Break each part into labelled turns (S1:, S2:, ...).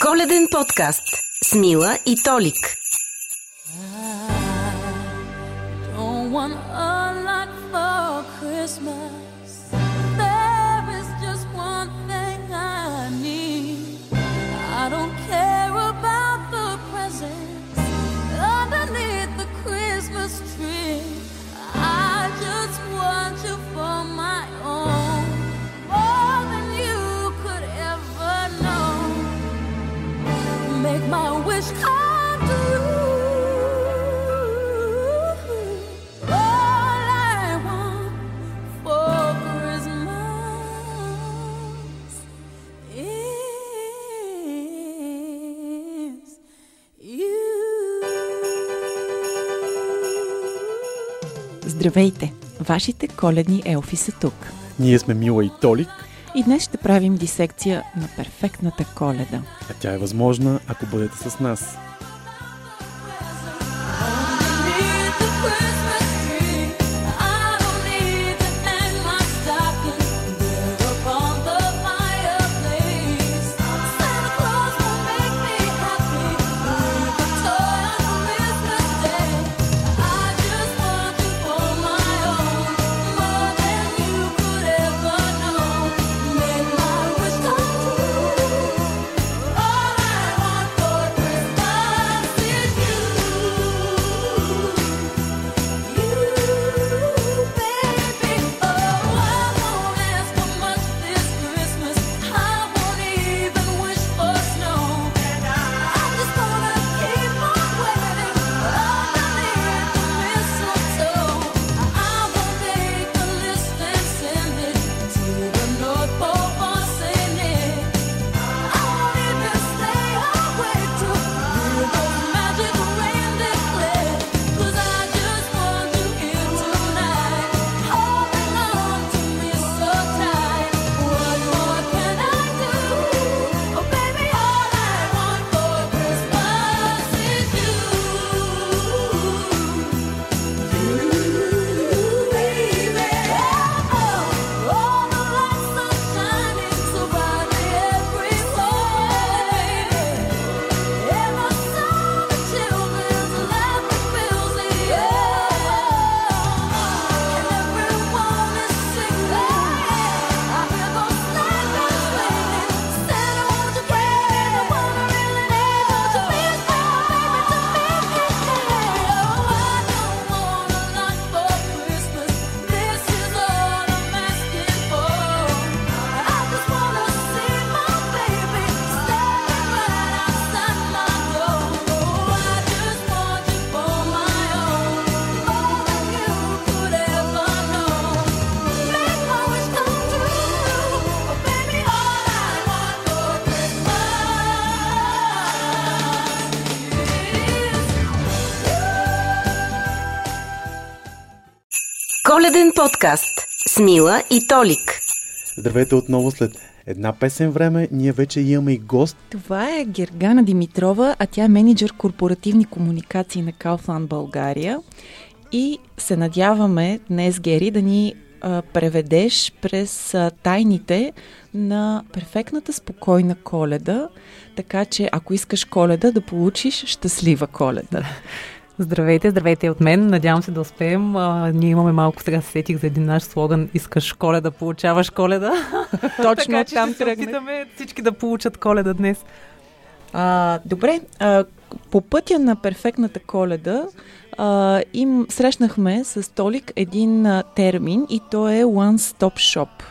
S1: Коледен подкаст с Мила и Толик.
S2: Don't want a lot for Christmas.
S3: Здравейте! Вашите коледни елфи са тук.
S4: Ние сме Мила и Толик,
S3: И днес ще правим дисекция на перфектната коледа.
S4: а тя е възможна, ако бъдете с нас.
S1: Коледен подкаст с Мила и Толик.
S4: Здравейте отново след една песен време. Ние вече имаме и гост.
S3: Това е Гергана Димитрова, а тя е менеджер корпоративни комуникации на Kaufland България. И се надяваме днес, Гери, да ни а, преведеш през а, тайните на перфектната спокойна коледа, така че ако искаш коледа, да получиш щастлива коледа.
S5: Здравейте, здравейте от мен. Надявам се да успеем. А, ние имаме малко, сега се сетих за един наш слоган Искаш коледа, получаваш коледа.
S3: Точно
S5: така че
S3: там
S5: ще се опитаме всички да получат коледа днес.
S3: А, добре, а, по пътя на перфектната коледа а, им срещнахме с Толик един а, термин и то е One Stop Shop.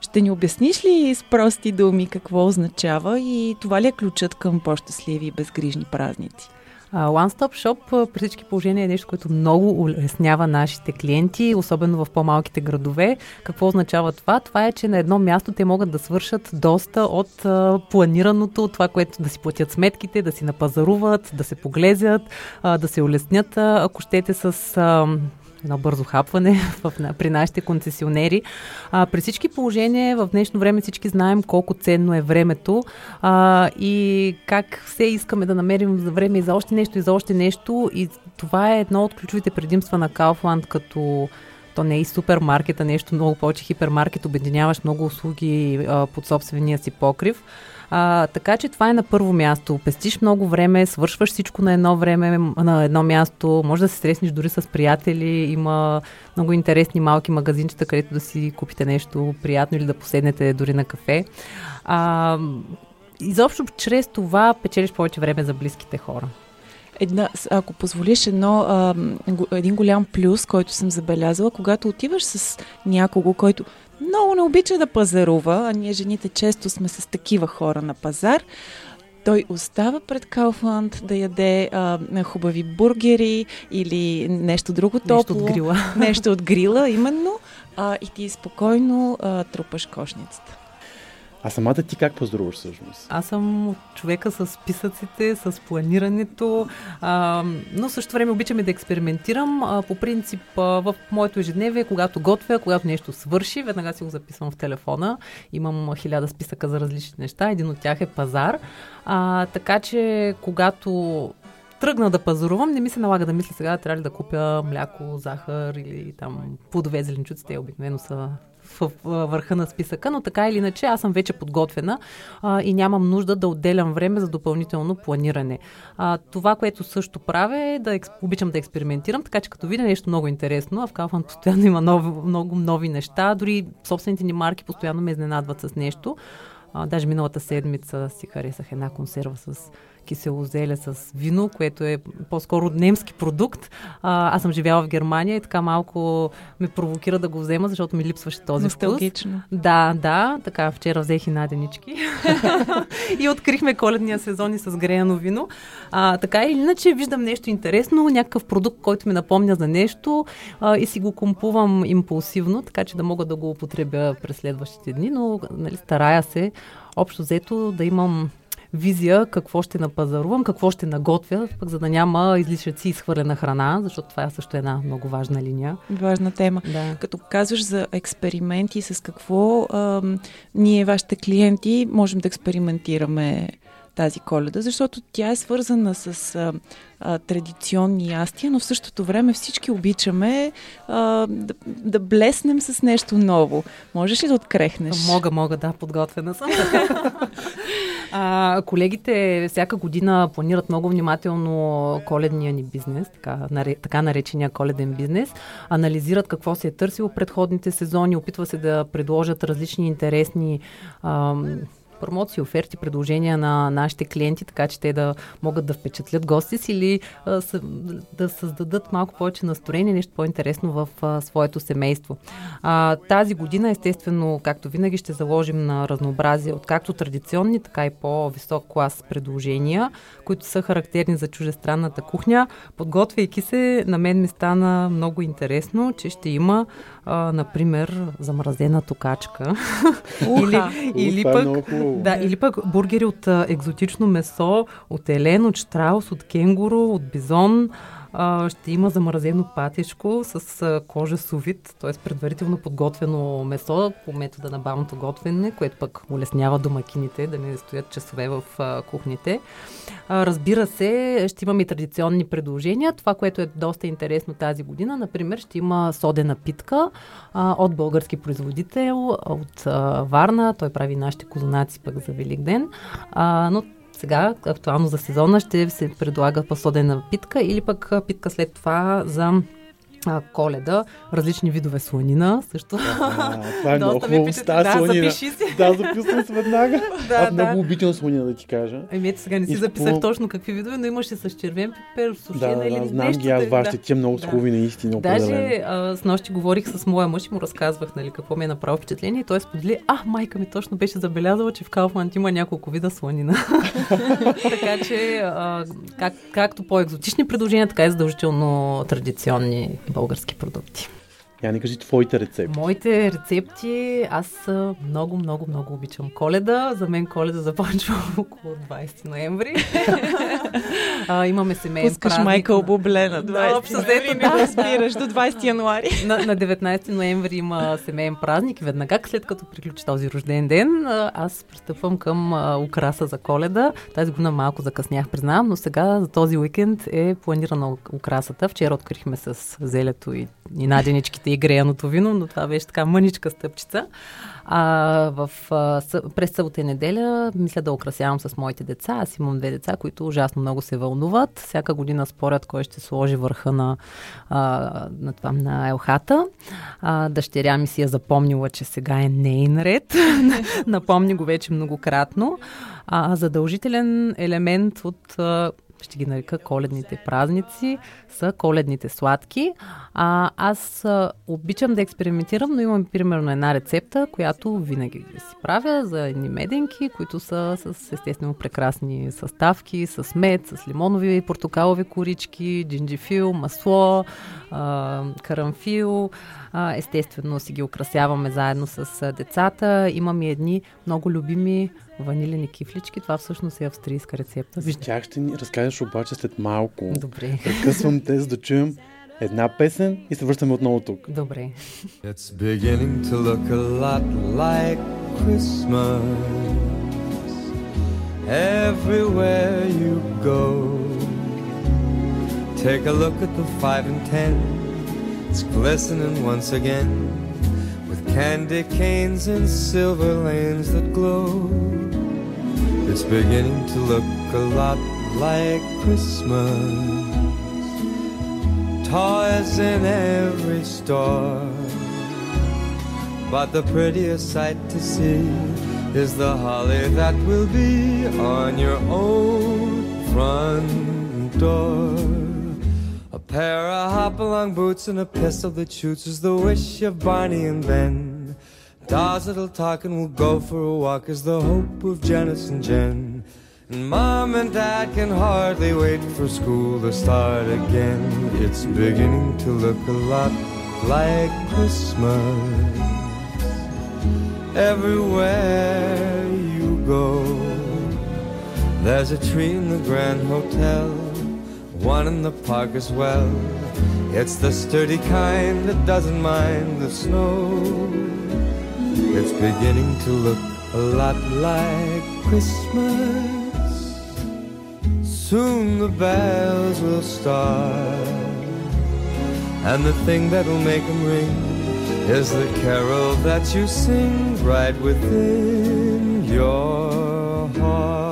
S3: Ще ни обясниш ли с прости думи какво означава и това ли е ключът към по-щастливи и безгрижни празници?
S5: One Stop Shop при всички положения е нещо, което много улеснява нашите клиенти, особено в по-малките градове. Какво означава това? Това е, че на едно място те могат да свършат доста от планираното, това, което да си платят сметките, да си напазаруват, да се поглезят, да се улеснят, ако щете, с едно бързо хапване в, при нашите концесионери. А, при всички положения в днешно време всички знаем колко ценно е времето а, и как все искаме да намерим за време и за още нещо и за още нещо и това е едно от ключовите предимства на Kaufland като то не е и супермаркета, нещо много повече хипермаркет, обединяваш много услуги а, под собствения си покрив. А, така че това е на първо място. Пестиш много време, свършваш всичко на едно време, на едно място, може да се среснеш дори с приятели, има много интересни малки магазинчета, където да си купите нещо приятно или да поседнете дори на кафе. А, изобщо чрез това печелиш повече време за близките хора.
S3: Една, ако позволиш едно, а, един голям плюс, който съм забелязала, когато отиваш с някого, който много не обича да пазарува, а ние жените често сме с такива хора на пазар, той остава пред Кауфланд да яде а, хубави бургери или нещо друго топло.
S5: Нещо от грила.
S3: Нещо от грила, именно. А, и ти спокойно а, трупаш кошницата.
S4: А самата ти как пазаруваш всъщност?
S5: Аз съм човека с списъците, с планирането, а, но също време обичам и да експериментирам. А, по принцип, а, в моето ежедневие, когато готвя, когато нещо свърши, веднага си го записвам в телефона. Имам хиляда списъка за различни неща. Един от тях е пазар. А, така че, когато тръгна да пазарувам, не ми се налага да мисля сега, трябва ли да купя мляко, захар или там плодове, зеленчуци, те обикновено са в, върха на списъка, но така или иначе аз съм вече подготвена а, и нямам нужда да отделям време за допълнително планиране. А, това, което също правя е да експ... обичам да експериментирам, така че като видя нещо много интересно, а в Kaufland постоянно има нови, много нови неща, дори собствените ни марки постоянно ме изненадват с нещо. А, даже миналата седмица си харесах една консерва с кисело зеле с вино, което е по-скоро немски продукт. А, аз съм живяла в Германия и така малко ме провокира да го взема, защото ми липсваше този вкус.
S3: Носталгично.
S5: Да, да, така вчера взех и наденички и открихме коледния сезон и с греяно вино. А, така или иначе виждам нещо интересно, някакъв продукт, който ми напомня за нещо а, и си го купувам импулсивно, така че да мога да го употребя през следващите дни, но нали, старая се общо взето да имам визия какво ще напазарувам, какво ще наготвя, пък за да няма излишъци и изхвърлена храна, защото това е също една много важна линия.
S3: Важна тема.
S5: Да.
S3: Като казваш за експерименти, с какво ам, ние, вашите клиенти, можем да експериментираме тази коледа, защото тя е свързана с а, а, традиционни ястия, но в същото време всички обичаме а, да, да блеснем с нещо ново. Можеш ли да открехнеш?
S5: Мога, мога, да, подготвена съм. а, колегите всяка година планират много внимателно коледния ни бизнес, така, наре, така наречения коледен бизнес, анализират какво се е търсило предходните сезони, опитва се да предложат различни интересни ам, промоции, оферти, предложения на нашите клиенти, така че те да могат да впечатлят гости си или да създадат малко повече настроение, нещо по-интересно в своето семейство. Тази година, естествено, както винаги, ще заложим на разнообразие от както традиционни, така и по-висок клас предложения, които са характерни за чужестранната кухня. Подготвяйки се, на мен ми стана много интересно, че ще има, а, например, замразена токачка. Или
S4: това е
S5: пък да, или пък бургери от а, екзотично месо, от елен, от штраус, от кенгуру, от бизон. А, ще има замразено патичко с а, кожа сувит, т.е. предварително подготвено месо по метода на бавното готвене, което пък улеснява домакините да не стоят часове в а, кухните. А, разбира се, ще имаме и традиционни предложения. Това, което е доста интересно тази година, например, ще има содена питка а, от български производител, от а, Варна. Той прави нашите козунаци пък за Велик ден. А, но сега, актуално за сезона, ще се предлага пасодена питка или пък питка след това за а, коледа, различни видове сланина също.
S4: А, това е много хубаво.
S5: пише-
S4: Става
S5: да,
S4: слонина.
S5: запиши си.
S4: Да, записвам се веднага.
S5: Да,
S4: Аз
S5: да.
S4: много обичам слонина, да ти кажа.
S5: Еми, ето сега не си
S4: И
S5: записах точно какви видове, но имаше с червен пипер,
S4: Да,
S5: сушена
S4: да,
S5: или
S4: да, знам
S5: нещо.
S4: ги аз
S5: да.
S4: вашите. Тия много
S5: Да.
S4: хубави наистина,
S5: Даже
S4: определено.
S5: а, с нощи говорих с моя мъж и му разказвах нали, какво ми е направило впечатление и той сподели, а, майка ми точно беше забелязала, че в Кауфмант има няколко вида сланина. така че, а, как, както по-екзотични предложения, така и задължително традиционни български продукти.
S4: Я не кажи твоите рецепти.
S5: Моите рецепти, аз много, много, много обичам коледа. За мен коледа започва около 20 ноември. а, имаме семейен
S3: Пускаш
S5: празник.
S3: майка облублена.
S5: Да,
S3: 20
S5: общо
S3: ноември,
S5: взето,
S3: не
S5: да.
S3: го спираш до 20 януари.
S5: на, на 19 ноември има семейен празник и веднага след като приключи този рожден ден, аз пристъпвам към украса за коледа. Тази година малко закъснях, признавам, но сега за този уикенд е планирана украсата. Вчера открихме с зелето и и наденичките и греяното вино, но това беше така мъничка стъпчица. А, в, а, през събота и неделя мисля да украсявам с моите деца. Аз имам две деца, които ужасно много се вълнуват. Всяка година спорят кой ще сложи върха на, а, на, това, на елхата. А, дъщеря ми си е запомнила, че сега е нейн ред. Напомни го вече многократно. А, задължителен елемент от а, ще ги нарека коледните празници, са коледните сладки. А, аз обичам да експериментирам, но имам примерно една рецепта, която винаги си правя за едни меденки, които са с естествено прекрасни съставки, с мед, с лимонови и портокалови корички, джинджифил, масло, а, карамфил. А, естествено си ги украсяваме заедно с децата. Имам и едни много любими ванилени кифлички. Това всъщност е австрийска рецепта.
S4: За тях ще ни разкажеш обаче след малко.
S5: Добре.
S4: Прекъсвам те, за да чуем една песен и се връщаме отново тук.
S5: Добре.
S6: It's beginning to look a lot like Christmas everywhere you go. Take a look at the five and ten, it's glistening once again with candy canes and silver lanes that glow. It's beginning to look a lot like Christmas toys in every store. But the prettiest sight to see is the holly that will be on your own front door. A pair of hop-along boots and a pistol that shoots is the wish of Barney and Ben. Dolls that'll talk and we'll go for a walk is the hope of Janice and Jen. And Mom and Dad can hardly wait for school to start again. It's beginning to look a lot like Christmas everywhere you go. There's a tree in the Grand Hotel, one in the park as well. It's the sturdy kind that doesn't mind the snow. It's beginning to look a lot like Christmas. Soon the bells will start, and the thing that'll make them ring is the carol that you sing right within your heart.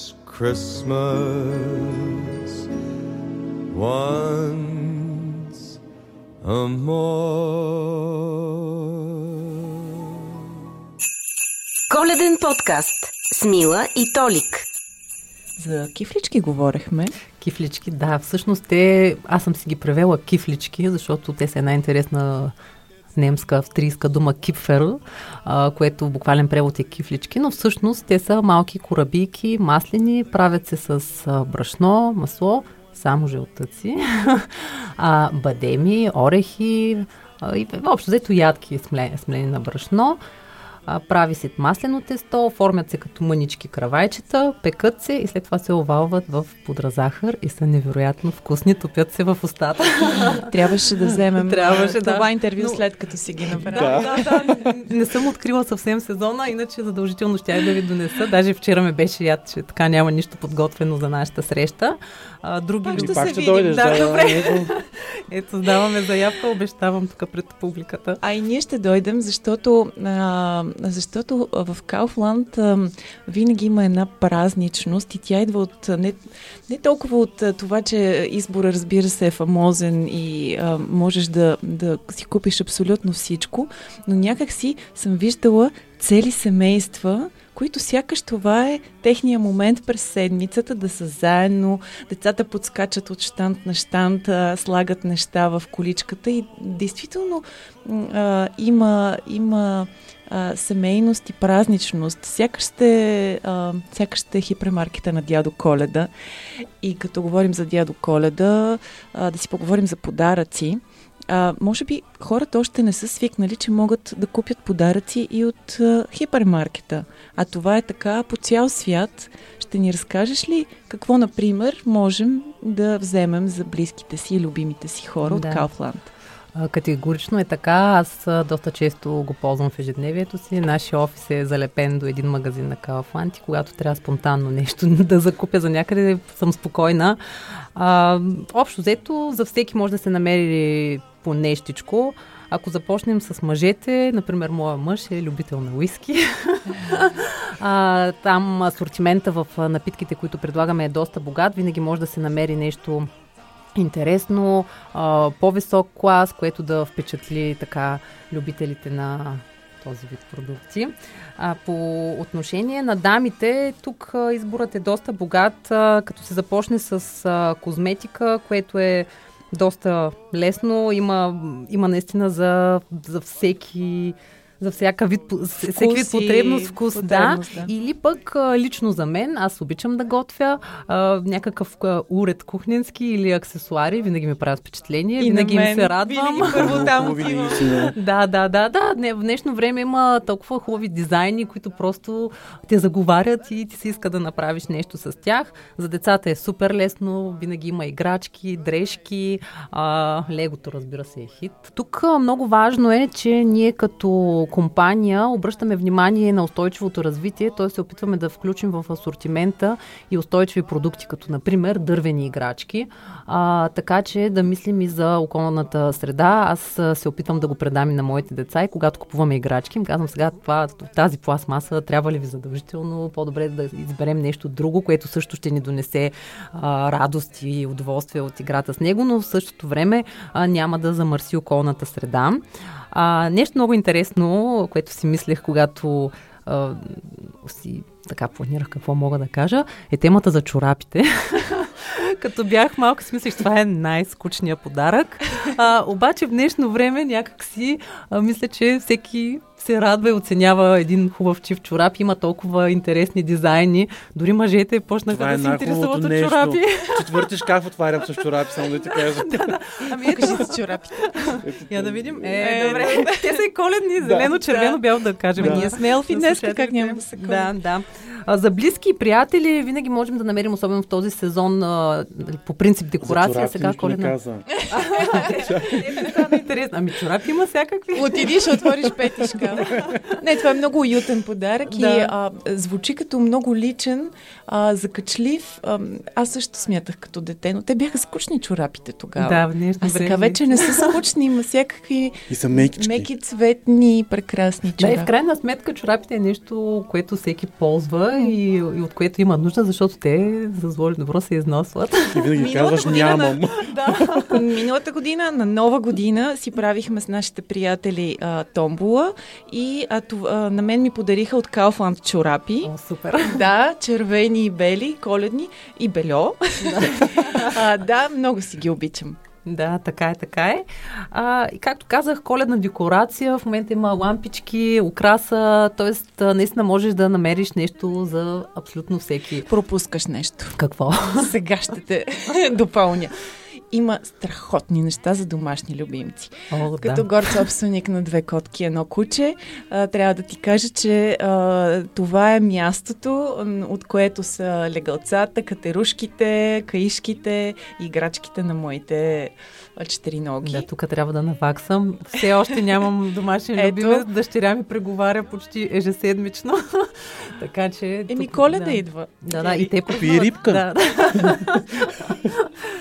S6: Christmas once a more.
S1: Коледен подкаст с Мила и Толик.
S3: За кифлички говорехме.
S5: Кифлички, да, всъщност те, аз съм си ги превела кифлички, защото те са една интересна немска, австрийска дума кипфер, което буквален превод е кифлички, но всъщност те са малки корабийки, маслени, правят се с а, брашно, масло, само жълтъци, а, бадеми, орехи, а, и общо взето ядки смлени, смлени на брашно. А, прави се маслено тесто, оформят се като мънички кравайчета, пекат се и след това се овалват в пудра захар и са невероятно вкусни, топят се в устата.
S3: Трябваше да вземем
S5: Трябваше,
S3: а, това
S5: да.
S3: интервю
S5: Но-
S3: след като си ги направи.
S5: Да, да, да. Не съм открила съвсем сезона, иначе задължително ще да ви донеса. Даже вчера ме беше яд, че така няма нищо подготвено за нашата среща. А, други
S3: Пак ще
S4: Пак
S3: се
S4: ще
S3: видим,
S5: да,
S4: да,
S5: добре.
S4: ето.
S5: Ето, даваме заявка, обещавам тук пред публиката.
S3: А и ние ще дойдем, защото, а, защото в Кауфланд а, винаги има една празничност и тя идва от не, не толкова от а, това, че избора, разбира се, е фамозен и а, можеш да, да си купиш абсолютно всичко, но някак си съм виждала цели семейства, които сякаш това е техния момент през седмицата да са заедно, децата подскачат от штант на штант, слагат неща в количката и действително а, има, има а, семейност и празничност. Сякаш сте, а, сякаш сте хипермаркета на дядо Коледа. И като говорим за дядо Коледа, а, да си поговорим за подаръци. А, може би хората още не са свикнали, че могат да купят подаръци и от а, хипермаркета. А това е така по цял свят. Ще ни разкажеш ли какво, например, можем да вземем за близките си и любимите си хора от
S5: Да.
S3: Кауфланд?
S5: А, Категорично е така. Аз доста често го ползвам в ежедневието си. Нашия офис е залепен до един магазин на Kaufland и когато трябва спонтанно нещо да закупя за някъде, съм спокойна. А, общо взето, за всеки може да се намери по нещичко. Ако започнем с мъжете, например, моя мъж е любител на уиски. а, там асортимента в напитките, които предлагаме е доста богат. Винаги може да се намери нещо интересно, а, по-висок клас, което да впечатли така любителите на този вид продукти. А, по отношение на дамите, тук а, изборът е доста богат, а, като се започне с а, козметика, което е доста лесно. Има, има наистина за, за всеки за всяка вид, всеки вид
S3: и
S5: потребност, вкус, да.
S3: потребност, да.
S5: Или пък а, лично за мен, аз обичам да готвя а, някакъв а, уред кухненски или аксесуари, винаги ми правят впечатление,
S3: И
S5: винаги
S3: на
S5: им
S3: мен.
S5: се радвам.
S3: Винаги първо там.
S5: Да, да, да, да. Не, в днешно време има толкова хубави дизайни, които просто те заговарят и ти се иска да направиш нещо с тях. За децата е супер лесно, винаги има играчки, дрежки, а, легото разбира се е хит. Тук много важно е, че ние като компания обръщаме внимание на устойчивото развитие, т.е. се опитваме да включим в асортимента и устойчиви продукти, като например дървени играчки, а, така че да мислим и за околната среда. Аз се опитвам да го предам и на моите деца и когато купуваме играчки, им казвам сега това, тази пластмаса трябва ли ви задължително, по-добре да изберем нещо друго, което също ще ни донесе а, радост и удоволствие от играта с него, но в същото време а, няма да замърси околната среда. А, нещо много интересно, което си мислех, когато а, си така планирах какво мога да кажа, е темата за чорапите. Като бях малко си мислех, това е най-скучният подарък. А, обаче в днешно време някак си мисля, че всеки се радва и оценява един хубав чив чорап. Има толкова интересни дизайни. Дори мъжете почнаха
S4: Това е
S5: да се интересуват от
S4: нещо.
S5: чорапи.
S4: Четвърти шкаф отварям с чорапи, само да ти кажа.
S5: Ами ето,
S3: Кажи с чорапите.
S5: я да видим. Е,
S3: Е,
S5: добре. Те са и коледни, зелено, червено, бял да кажем.
S3: Да. Ние сме елфи днес, как няма да се
S5: Да, да. А, за близки и приятели винаги можем да намерим, особено в този сезон, а, нали, по принцип декорация. Сега
S4: не
S5: коледна.
S4: каза.
S5: Не стана интересно. Ами чорапи има всякакви.
S3: Отидиш, отвориш пети Не, това е много уютен подарък и
S5: Да.
S3: а, звучи като много личен, а, закачлив. А, аз също смятах като дете, но те бяха скучни чорапите тогава.
S5: Да, в днешно
S3: А сега вече не са скучни, има всякакви
S4: И са мекички.
S3: меки, цветни, прекрасни
S5: Да, и в
S3: чорапи.
S5: крайна сметка чорапите е нещо, което всеки ползва и, и от което има нужда, защото те за зло добро се износват.
S4: И винаги
S3: Миналата
S4: казваш
S3: година
S4: нямам.
S3: Миналата година, на нова година, си правихме с нашите приятели а, томбула и а, това, на мен ми подариха от Kaufland чорапи.
S5: О, супер.
S3: Да, червени и бели, коледни и бельо. а, да, много си ги обичам.
S5: Да, така е, така е. А, и както казах, коледна декорация, в момента има лампички, украса, т.е. наистина можеш да намериш нещо за абсолютно всеки.
S3: Пропускаш нещо.
S5: Какво?
S3: Сега ще те допълня. Има страхотни неща за домашни любимци.
S5: О,
S3: Като
S5: да.
S3: горд собственик на две котки и едно куче, а, трябва да ти кажа, че а, това е мястото, от което са легалцата, катерушките, каишките играчките на моите четириноги.
S5: Да, тук трябва да наваксам. Все още нямам домашен
S3: Ето.
S5: любимец. Дъщеря ми преговаря почти ежеседмично. така че...
S3: Еми,
S5: тук-
S3: коледа
S5: да.
S3: идва.
S5: Да, да, и те
S4: Купи рибка.
S5: Да, да.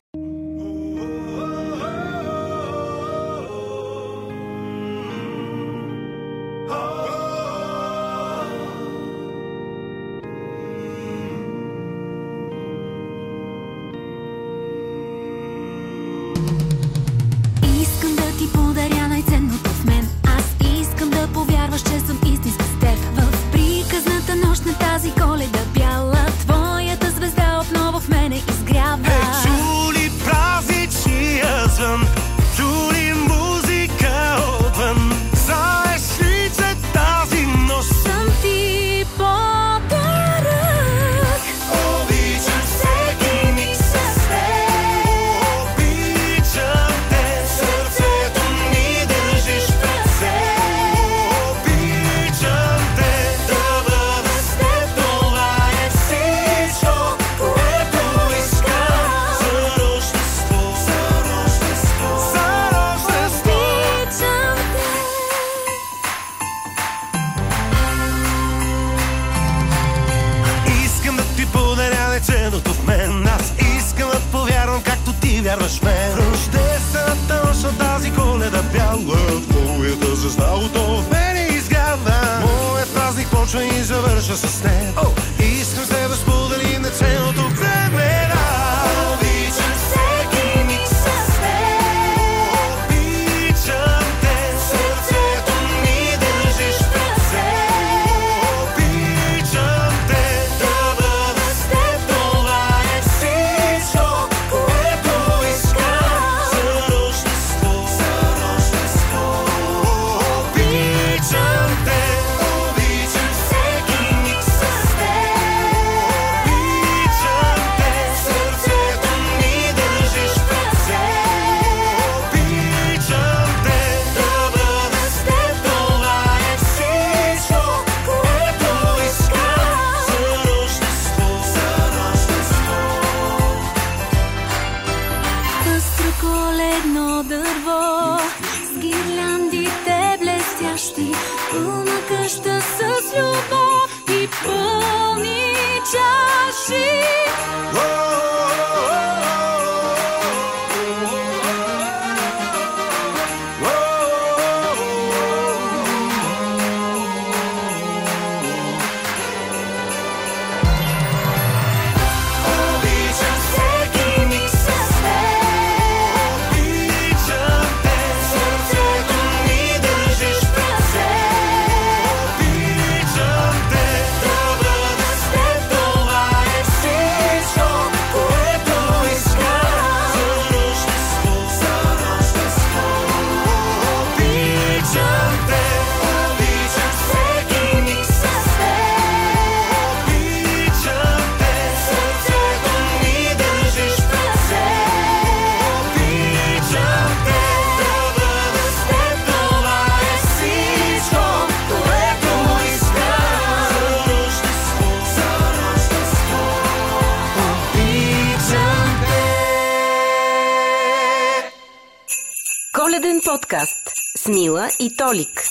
S7: и
S1: Толик.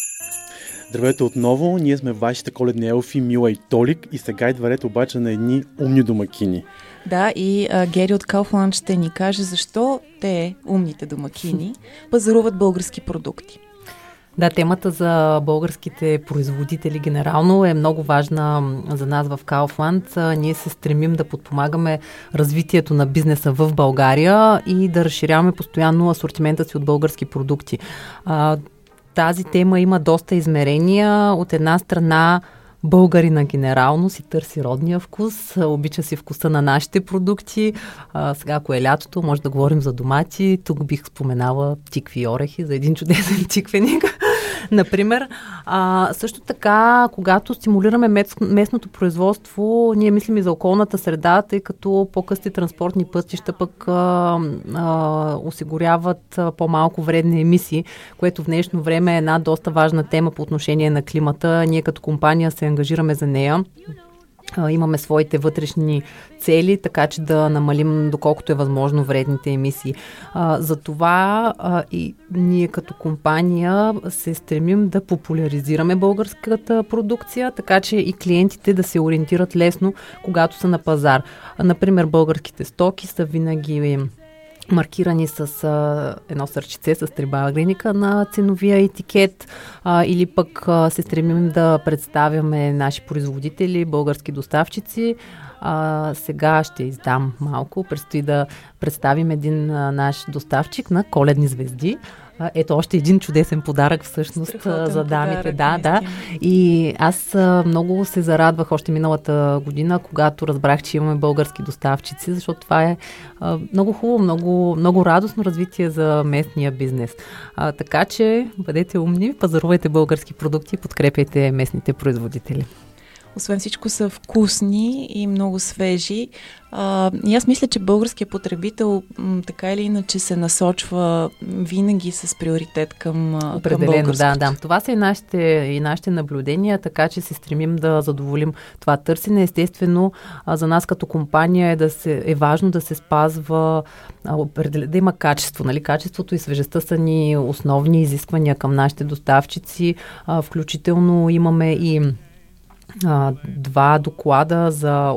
S4: Здравейте отново, ние сме вашите коледни елфи Мила и Толик и сега идва ред обаче на едни умни домакини.
S3: Да, и а, Гери от Kaufland ще ни каже защо те, умните домакини, пазаруват български продукти.
S5: Да, темата за българските производители генерално е много важна за нас в Kaufland. А, Ние се стремим да подпомагаме развитието на бизнеса в България и да разширяваме постоянно асортимента си от български продукти. Тази тема има доста измерения. От една страна българина генерално си търси родния вкус, обича си вкуса на нашите продукти. А, сега, ако е лятото, може да говорим за домати. Тук бих споменала тикви и орехи за един чудесен тиквеник. Например, а, също така, когато стимулираме мес, местното производство, ние мислим и за околната среда, тъй като по-късти транспортни пътища пък а, а, осигуряват по-малко вредни емисии, което в днешно време е една доста важна тема по отношение на климата. Ние като компания се ангажираме за нея. Имаме своите вътрешни цели, така че да намалим доколкото е възможно вредните емисии. Затова и ние като компания се стремим да популяризираме българската продукция, така че и клиентите да се ориентират лесно, когато са на пазар. Например, българските стоки са винаги маркирани с а, едно сърчице с три багреника на ценовия етикет а, или пък а, се стремим да представяме наши производители, български доставчици. А, сега ще издам малко. Предстои да представим един а, наш доставчик на коледни звезди. Ето още един чудесен подарък всъщност
S3: Страхотен
S5: за дамите.
S3: подарък,
S5: да, да.
S3: наистина.
S5: И аз много се зарадвах още миналата година, когато разбрах, че имаме български доставчици, защото това е много хубаво, много, много радостно развитие за местния бизнес. А, така че бъдете умни, пазарувайте български продукти и подкрепяйте местните производители.
S3: Освен всичко са вкусни и много свежи. А, и аз мисля, че българският потребител м, така или иначе се насочва винаги с приоритет към, а, към
S5: Определено, да, да. Това са и нашите, и нашите наблюдения, така че се стремим да задоволим това търсене. Естествено, а, за нас като компания е, да се, е важно да се спазва, а, да има качество. Нали? Качеството и свежестта са ни основни изисквания към нашите доставчици. А, включително имаме и два доклада, за,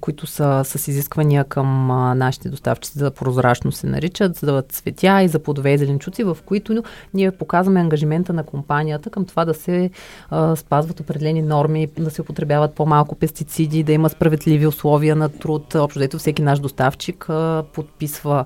S5: които са с изисквания към нашите доставчици за прозрачност се наричат, за цветя и за плодове и зеленчуци, в които ние показваме ангажимента на компанията към това да се а, спазват определени норми, да се употребяват по-малко пестициди, да има справедливи условия на труд. Общо дето всеки наш доставчик а, подписва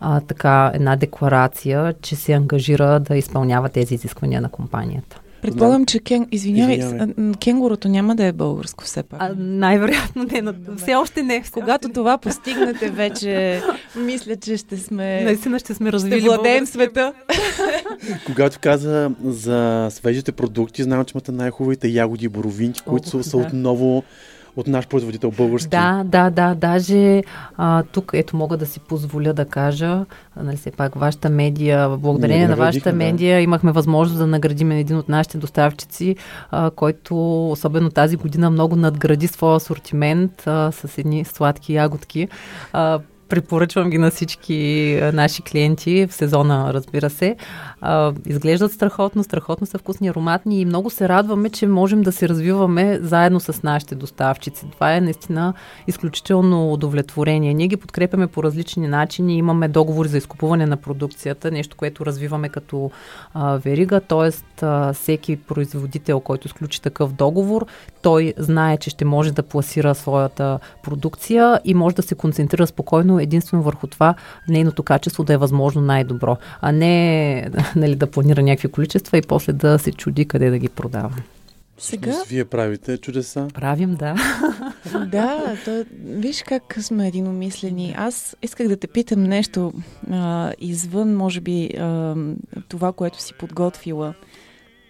S5: а, така една декларация, че се ангажира да изпълнява тези изисквания на компанията.
S3: Предполагам, че кен... Извинявай,
S4: Извинявай.
S3: кенгурото няма да е българско все пак.
S5: А, най-вероятно не, но все още не. Все
S3: Когато това постигнете вече, мисля, че ще сме...
S5: Наистина ще сме
S3: ще
S5: развили
S3: владеем
S5: български-
S3: света.
S4: Когато каза за свежите продукти, знам, че имате най-хубавите ягоди и боровинки, които
S5: Ох,
S4: са, са
S5: да.
S4: отново от наш производител български.
S5: Да, да, да. Даже а, тук, ето, мога да си позволя да кажа, нали, все пак, вашата медия, благодарение
S4: Ние
S5: на вашата
S4: да.
S5: медия, имахме възможност да наградим един от нашите доставчици, а, който, особено тази година, много надгради своя асортимент а, с едни сладки ягодки. А, Препоръчвам ги на всички а, наши клиенти в сезона, разбира се. А, изглеждат страхотно, страхотно са вкусни, ароматни и много се радваме, че можем да се развиваме заедно с нашите доставчици. Това е наистина изключително удовлетворение. Ние ги подкрепяме по различни начини. Имаме договори за изкупуване на продукцията, нещо, което развиваме като а, верига, т.е. всеки производител, който сключи такъв договор, той знае, че ще може да пласира своята продукция и може да се концентрира спокойно единствено върху това нейното качество да е възможно най-добро, а не нали, да планира някакви количества и после да се чуди къде да ги продава.
S3: Сега,
S4: Вие правите чудеса.
S5: Правим, да.
S3: да, то, виж как сме единомислени. Аз исках да те питам нещо а, извън, може би, а, това, което си подготвила.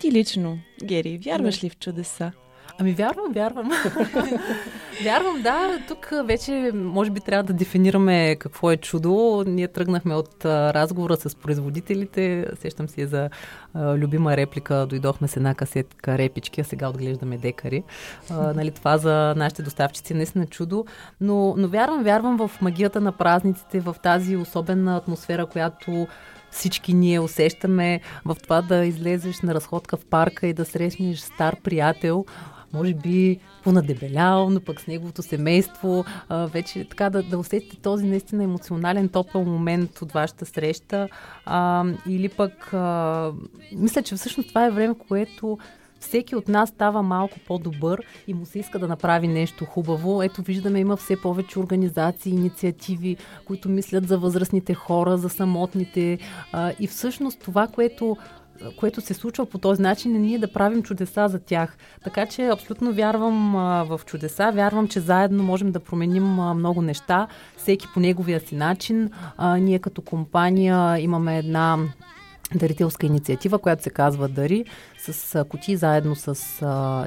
S3: Ти лично, Гери, вярваш ли в чудеса?
S5: Ами вярвам, вярвам. вярвам, да. Тук вече може би трябва да дефинираме какво е чудо. Ние тръгнахме от а, разговора с производителите. Сещам си за а, любима реплика. Дойдохме с една касетка репички, а сега отглеждаме декари. А, нали, това за нашите доставчици е наистина чудо. Но, но вярвам, вярвам в магията на празниците, в тази особена атмосфера, която всички ние усещаме в това да излезеш на разходка в парка и да срещнеш стар приятел, може би понадебелял, но пък с неговото семейство, а, вече така да, да усетите този наистина емоционален, топъл момент от вашата среща. А, или пък, а, мисля, че всъщност това е време, което всеки от нас става малко по-добър и му се иска да направи нещо хубаво. Ето виждаме, има все повече организации, инициативи, които мислят за възрастните хора, за самотните. А, и всъщност това, което което се случва по този начин, е ние да правим чудеса за тях. Така че абсолютно вярвам а, в чудеса, вярвам, че заедно можем да променим а, много неща, всеки по неговия си начин. А, ние като компания имаме една дарителска инициатива, която се казва Дари, с а, кутии заедно с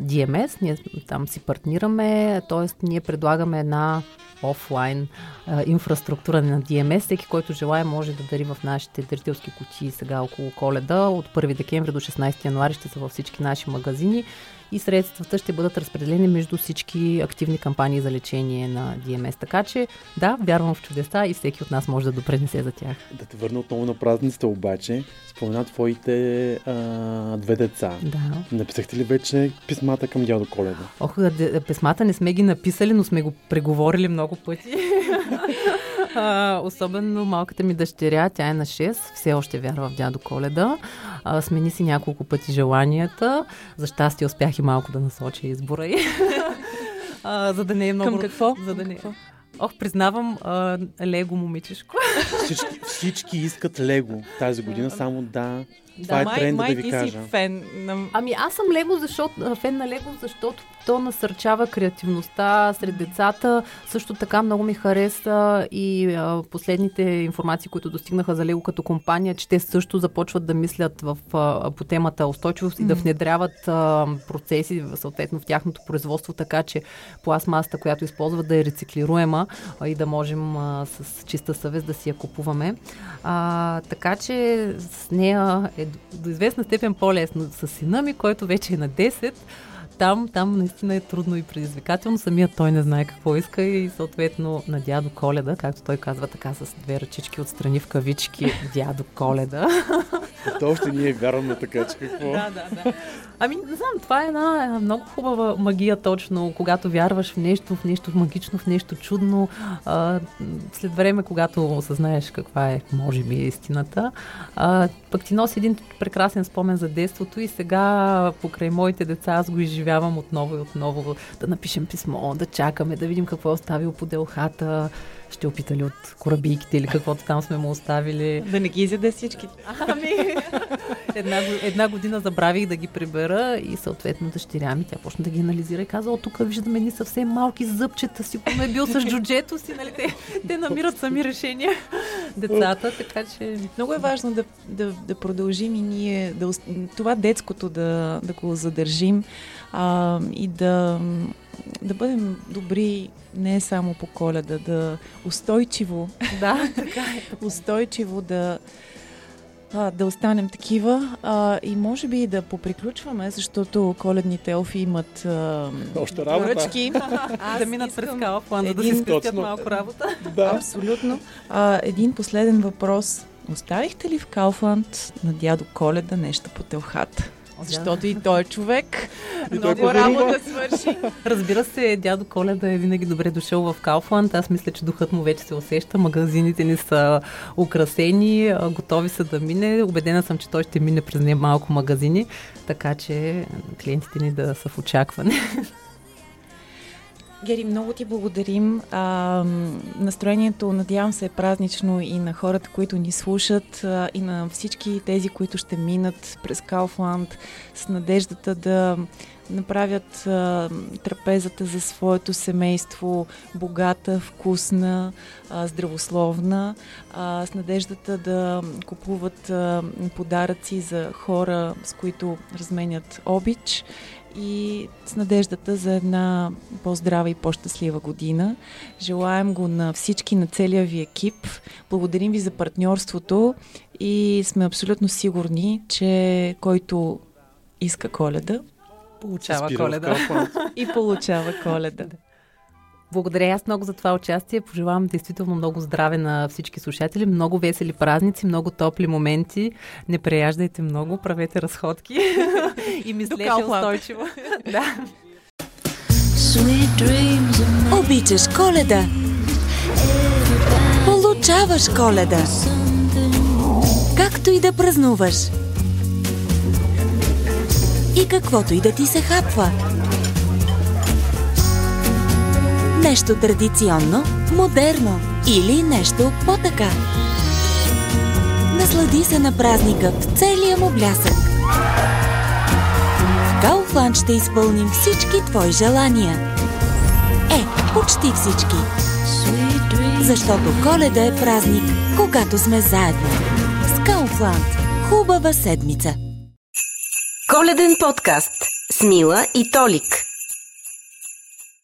S5: DMS. Ние там си партнираме, т.е. ние предлагаме една офлайн а, инфраструктура на DMS. Всеки, който желая, може да дари в нашите дарителски кутии сега около коледа. От 1 декември до 16 януари ще са във всички наши магазини и средствата ще бъдат разпределени между всички активни кампании за лечение на DMS. Така че, да, вярвам в чудеса и всеки от нас може да допренесе за тях.
S4: Да те върна отново на празниците обаче. Спомена твоите а, две деца.
S5: Да.
S4: Написахте ли вече писмата към дядо Коледа?
S5: Ох, писмата не сме ги написали, но сме го преговорили много пъти. А, особено малката ми дъщеря, тя е на 6, все още вярва в дядо Коледа. А, смени си няколко пъти желанията. За щастие успях и малко да насоча избора й. а, за да не е много...
S3: Към какво?
S5: За да
S3: Към
S5: не...
S3: какво?
S5: Ох, признавам, а, лего момичешко.
S4: Всички, всички искат Лего тази година, само да. Това
S3: да,
S4: е
S3: май,
S4: тренд
S3: май
S4: да ви
S3: ти
S4: кажа.
S3: си фен на...
S5: Ами аз съм Лего, защото, фен на Лего, защото то насърчава креативността сред децата. Също така много ми хареса и а, последните информации, които достигнаха за Лего като компания, че те също започват да мислят в, а, по темата устойчивост и да внедряват а, процеси съответно в тяхното производство, така че пластмасата, която използват да е рециклируема а, и да можем а, с чиста съвест да си я купуваме. А, така че с нея е до- известна степен по-лесно. С сина ми, който вече е на 10, там, там наистина е трудно и предизвикателно. Самият той не знае какво иска и съответно на дядо Коледа, както той казва така с две ръчички отстрани в кавички, дядо Коледа.
S4: То още ние вярваме така, че какво?
S5: да, да, да. Ами, не знам, това е една, една много хубава магия точно, когато вярваш в нещо, в нещо магично, в нещо чудно. А, след време, когато осъзнаеш каква е, може би, истината, а, пък ти носи един прекрасен спомен за детството и сега покрай моите деца аз го изживявам отново и отново. Да напишем писмо, да чакаме, да видим какво е оставил по делхата, ще опита ли от корабийките или каквото там сме му оставили.
S3: Да не ги изяде всички.
S5: Ами, една, една година забравих да ги прибера и съответно дъщеря ми, тя почна да ги анализира и каза, о, тук виждаме ни съвсем малки зъбчета, сигурно е бил с джуджето си, нали? Те, те намират сами решения, децата, така че...
S3: Много е важно да, да, да продължим и ние, да, това детското да, да го задържим а, и да, да бъдем добри не само по коледа, да устойчиво,
S5: Да, така е.
S3: устойчиво да, а, да останем такива а, и може би да поприключваме, защото коледните елфи имат а,
S4: Още работа.
S3: поръчки. Аз
S5: да минат през
S3: искам
S5: Калфланда, да си
S3: един-
S5: спестят малко работа.
S4: Да.
S3: Абсолютно. А, един последен въпрос. Оставихте ли в Кауфланд на дядо Коледа нещо по телхата? Защото и той е човек.
S4: той
S3: Много
S4: подарува.
S3: работа свърши.
S5: Разбира се, дядо Коледа е винаги добре дошъл в Кауфланд. Аз мисля, че духът му вече се усеща. Магазините ни са украсени, готови са да мине. Убедена съм, че той ще мине през не малко магазини, така че клиентите ни да са в очакване.
S3: Гери, много ти благодарим. А, настроението, надявам се, е празнично и на хората, които ни слушат, а, и на всички тези, които ще минат през Кауфланд с надеждата да направят а, трапезата за своето семейство богата, вкусна, а, здравословна, а, с надеждата да купуват а, подаръци за хора, с които разменят обич и с надеждата за една по-здрава и по-щастлива година. Желаем го на всички, на целия ви екип. Благодарим ви за партньорството и сме абсолютно сигурни, че който иска коледа
S5: Получава Коледа.
S3: И получава коледа.
S5: Благодаря аз много за това участие. Пожелавам действително много здраве на всички слушатели, много весели празници, много топли моменти. Не преяждайте много, правете разходки и мислете устойчиво. да.
S1: Обичаш коледа. Получаваш коледа. Както и да празнуваш. И каквото и да ти се хапва. Нещо традиционно, модерно или нещо по-така. Наслади се на празника в целия му блясък. В Кауфланд ще изпълним всички твои желания. Е, почти всички. Защото коледа е празник, когато сме заедно. С Кауфланд. Хубава седмица.
S8: Коледен подкаст с Мила и Толик.